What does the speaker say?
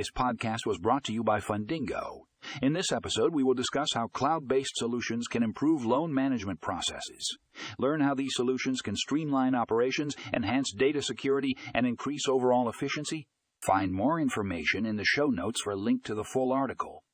This podcast was brought to you by Fundingo. In this episode, we will discuss how cloud based solutions can improve loan management processes. Learn how these solutions can streamline operations, enhance data security, and increase overall efficiency. Find more information in the show notes for a link to the full article.